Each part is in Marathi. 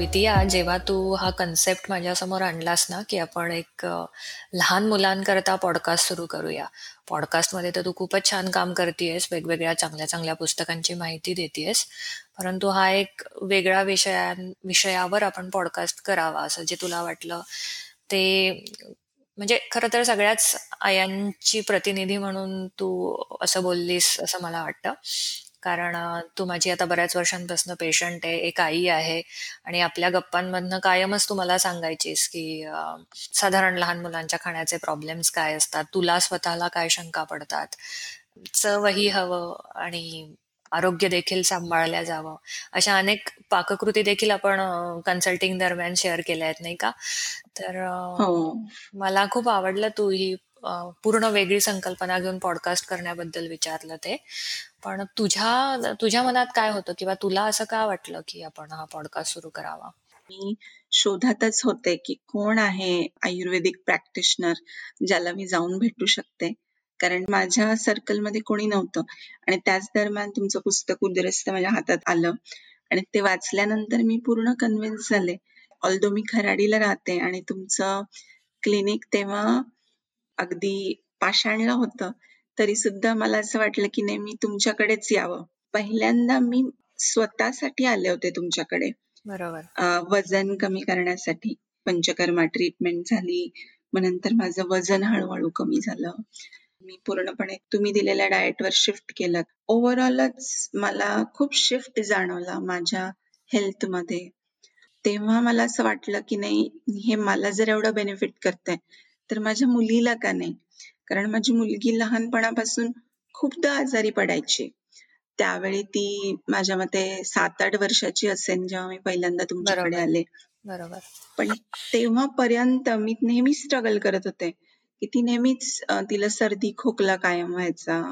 विदिया जेव्हा तू हा कन्सेप्ट माझ्यासमोर आणलास ना की आपण एक लहान मुलांकरता पॉडकास्ट सुरू करूया. पॉडकास्टमध्ये तर तू खूपच छान काम करतेयस वेगवेगळ्या चांगल्या चांगल्या पुस्तकांची माहिती देतेयस. परंतु हा एक वेगळा विषया विषयावर आपण पॉडकास्ट करावा असं जे तुला वाटलं. ते म्हणजे खरं तर सगळ्याच आयांची प्रतिनिधी म्हणून तू असं बोललीस असं मला वाटतं. कारण तू माझी आता बऱ्याच वर्षांपासून पेशंट आहे एक आई आहे आणि आपल्या गप्पांमधनं कायमच तू मला सांगायचीस की साधारण लहान मुलांच्या खाण्याचे प्रॉब्लेम्स काय असतात? तुला स्वतःला काय शंका पडतात? चवही हवं आणि आरोग्य देखील सांभाळल्या जावं. अशा अनेक पाककृती देखील आपण कन्सल्टिंग दरम्यान शेअर केल्या आहेत नाही का? तर हो. मला खूप आवडलं तू ही पूर्ण वेगळी संकल्पना घेऊन पॉडकास्ट करण्याबद्दल विचारलं ते. पण तुझ्या तुझ्या मनात काय होतं किंवा तुला असं का वाटलं की आपण हा पॉडकास्ट सुरू करावा? मी शोधातच होते की कोण आहे आयुर्वेदिक प्रॅक्टिशनर ज्याला मी जाऊन भेटू शकते. कारण माझ्या सर्कलमध्ये कोणी नव्हतं. आणि त्याच दरम्यान तुमचं पुस्तक उद्रस्त माझ्या हातात आलं. आणि ते वाचल्यानंतर मी पूर्ण कन्व्हिन्स झाले. ऑल्दो मी खराडीला राहते आणि तुमचं क्लिनिक तेव्हा अगदी पाषाणला होतं. तरी सुद्धा मला असं वाटलं की नाही मी तुमच्याकडेच यावं. पहिल्यांदा मी स्वतःसाठी आले होते तुमच्याकडे. बरोबर. वजन कमी करण्यासाठी. पंचकर्मा ट्रीटमेंट झाली. मग नंतर माझं वजन हळूहळू कमी झालं. मी पूर्णपणे तुम्ही दिलेल्या डाएटवर शिफ्ट केलं. ओव्हरऑलच मला खूप शिफ्ट जाणवला माझ्या हेल्थमध्ये तेव्हा मला असं वाटलं की नाही हे मला जर एवढं बेनिफिट करतंय तर माझ्या मुलीला का नाही? कारण माझी मुलगी लहानपणापासून खूपदा आजारी पडायची. त्यावेळी ती माझ्या मते सात आठ वर्षाची असेल जेव्हा मी पहिल्यांदा तुमच्याकडे आले. बरोबर. पण तेव्हापर्यंत मी नेहमी स्ट्रगल करत होते की ती नेहमीच तिला सर्दी खोकला कायम व्हायचा.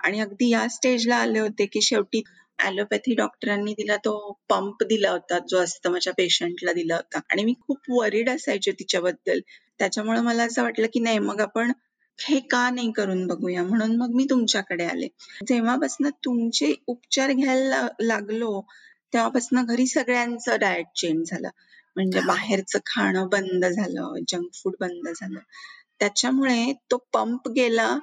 आणि अगदी या स्टेजला आले होते की शेवटी ऍलोपॅथी डॉक्टरांनी तिला तो पंप दिला होता जो असतं माझ्या पेशंटला दिला होता. आणि मी खूप वरीड असायचे तिच्याबद्दल. त्याच्यामुळे मला असं वाटलं की नाही मग आपण हे का नाही करून बघूया? म्हणून मग मी तुमच्याकडे आले. जेव्हापासून तुमचे उपचार घ्यायला लागलो तेव्हापासून घरी सगळ्यांचं डाएट चेंज झालं. म्हणजे बाहेरचं खाणं बंद झालं जंक फूड बंद झालं. त्याच्यामुळे तो पंप गेला.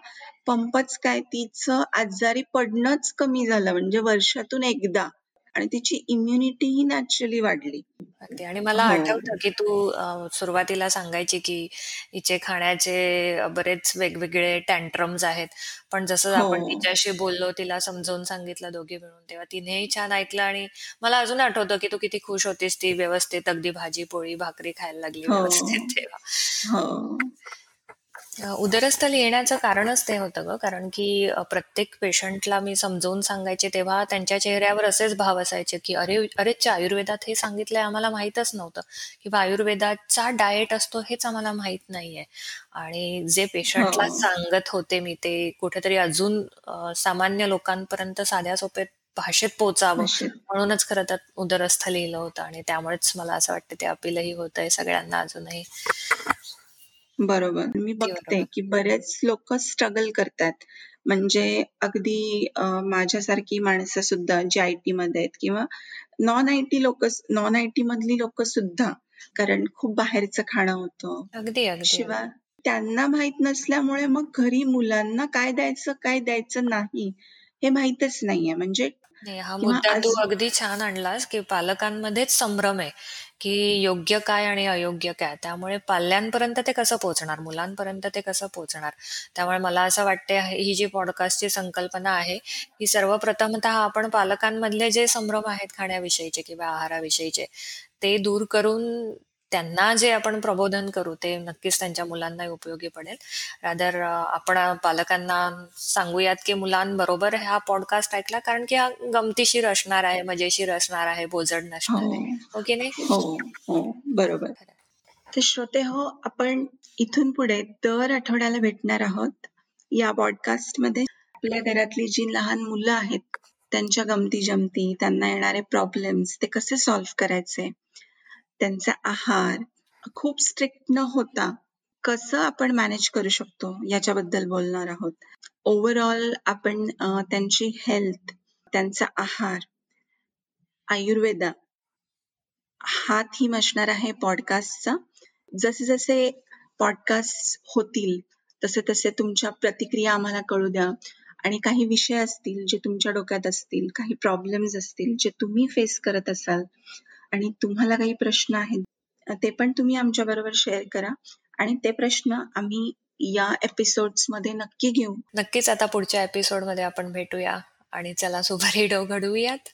पंपच काय? तिचं आजारी पडणंच कमी झालं. म्हणजे वर्षातून एकदा. आणि तिची इम्युनिटीही नॅचरली वाढली. अगदी आणि मला हो. आठवतं की तू सुरुवातीला सांगायची की हिचे खाण्याचे बरेच वेगवेगळे टँट्रम्स आहेत पण जसं आपण हो. तिच्याशी बोललो तिला समजावून सांगितलं दोघे मिळून तेव्हा तिनेही छान ऐकलं आणि मला अजून आठवतं की तू किती खुश होतीस ती व्यवस्थित अगदी भाजी पोळी भाकरी खायला लागली हो. व्यवस्थित तेव्हा उदरस्थल येण्याचं कारणच ते होतं ग. कारण की प्रत्येक पेशंटला मी समजावून सांगायचे तेव्हा त्यांच्या चेहऱ्यावर असेच भाव असायचे की अरे अरेच्या आयुर्वेदात हे सांगितलंय आम्हाला माहीतच नव्हतं. किंवा आयुर्वेदाचा डाएट असतो हेच आम्हाला माहीत नाहीये. आणि जे पेशंटला हो. सांगत होते मी ते कुठेतरी अजून सामान्य लोकांपर्यंत साध्या सोप्या भाषेत पोचावं. म्हणूनच खरं तर उदरस्थ लिहिलं होतं. आणि त्यामुळेच मला असं वाटतं ते अपीलही होत आहे सगळ्यांना अजूनही. बरोबर. मी बघते की बरेच लोक स्ट्रगल करतात. म्हणजे अगदी माझ्यासारखी माणसं सुद्धा जी आय-टी मध्ये आहेत किंवा नॉन आय-टी लोक नॉन आय-टी मधली लोक सुद्धा कारण खूप बाहेरचं खाणं होतं. अगदी, अगदी. शिवाय त्यांना माहीत नसल्यामुळे मग घरी मुलांना काय द्यायचं, काय द्यायचं नाही हे माहितच नाहीये. म्हणजे हा मुद्दा तू अगदी छान आणलास की पालकांमध्येच संभ्रम आहे की योग्य काय आणि अयोग्य काय. त्यामुळे पाल्यांपर्यंत ते कसं पोहोचणार मुलांपर्यंत ते कसं पोहोचणार? त्यामुळे मला असं वाटते ही जी पॉडकास्टची संकल्पना आहे ही सर्वप्रथमतः आपण पालकांमधले जे संभ्रम आहेत खाण्याविषयीचे किंवा आहाराविषयीचे ते दूर करून त्यांना जे आपण प्रबोधन करू ते नक्कीच त्यांच्या मुलांना उपयोगी पडेल. रादर आपण पालकांना सांगूयात की मुलांबरोबर हा पॉडकास्ट ऐकला कारण की हा गमतीशीर असणार आहे मजेशीर असणार आहे बोजड नसणार आहे. ओके हो नाही? हो हो. बरोबर. तर श्रोते हो आपण इथून पुढे दर आठवड्याला भेटणार आहोत या पॉडकास्टमध्ये. आपल्या घरातली जी लहान मुलं आहेत त्यांच्या गमती जमती त्यांना येणारे प्रॉब्लेम्स ते कसे सॉल्व्ह करायचे? त्यांचा आहार खूप स्ट्रिक्ट न होता कसं आपण मॅनेज करू शकतो याच्याबद्दल बोलणार आहोत. ओव्हरऑल आपण त्यांची हेल्थ त्यांचा आहार आयुर्वेदा हा थीम असणार आहे पॉडकास्टचा जसे जसे पॉडकास्ट होतील तसे तसे तुमच्या प्रतिक्रिया आम्हाला कळू द्या. आणि काही विषय असतील जे तुमच्या डोक्यात असतील काही प्रॉब्लेम्स असतील जे तुम्ही फेस करत असाल आणि तुम्हाला काही प्रश्न आहेत ते पण तुम्ही आमच्या बरोबर शेअर करा. आणि ते प्रश्न आम्ही या एपिसोड्समध्ये नक्की घेऊ. नक्कीच आता पुढच्या एपिसोडमध्ये आपण भेटूया. आणि चला सुपर हिट घडवूयात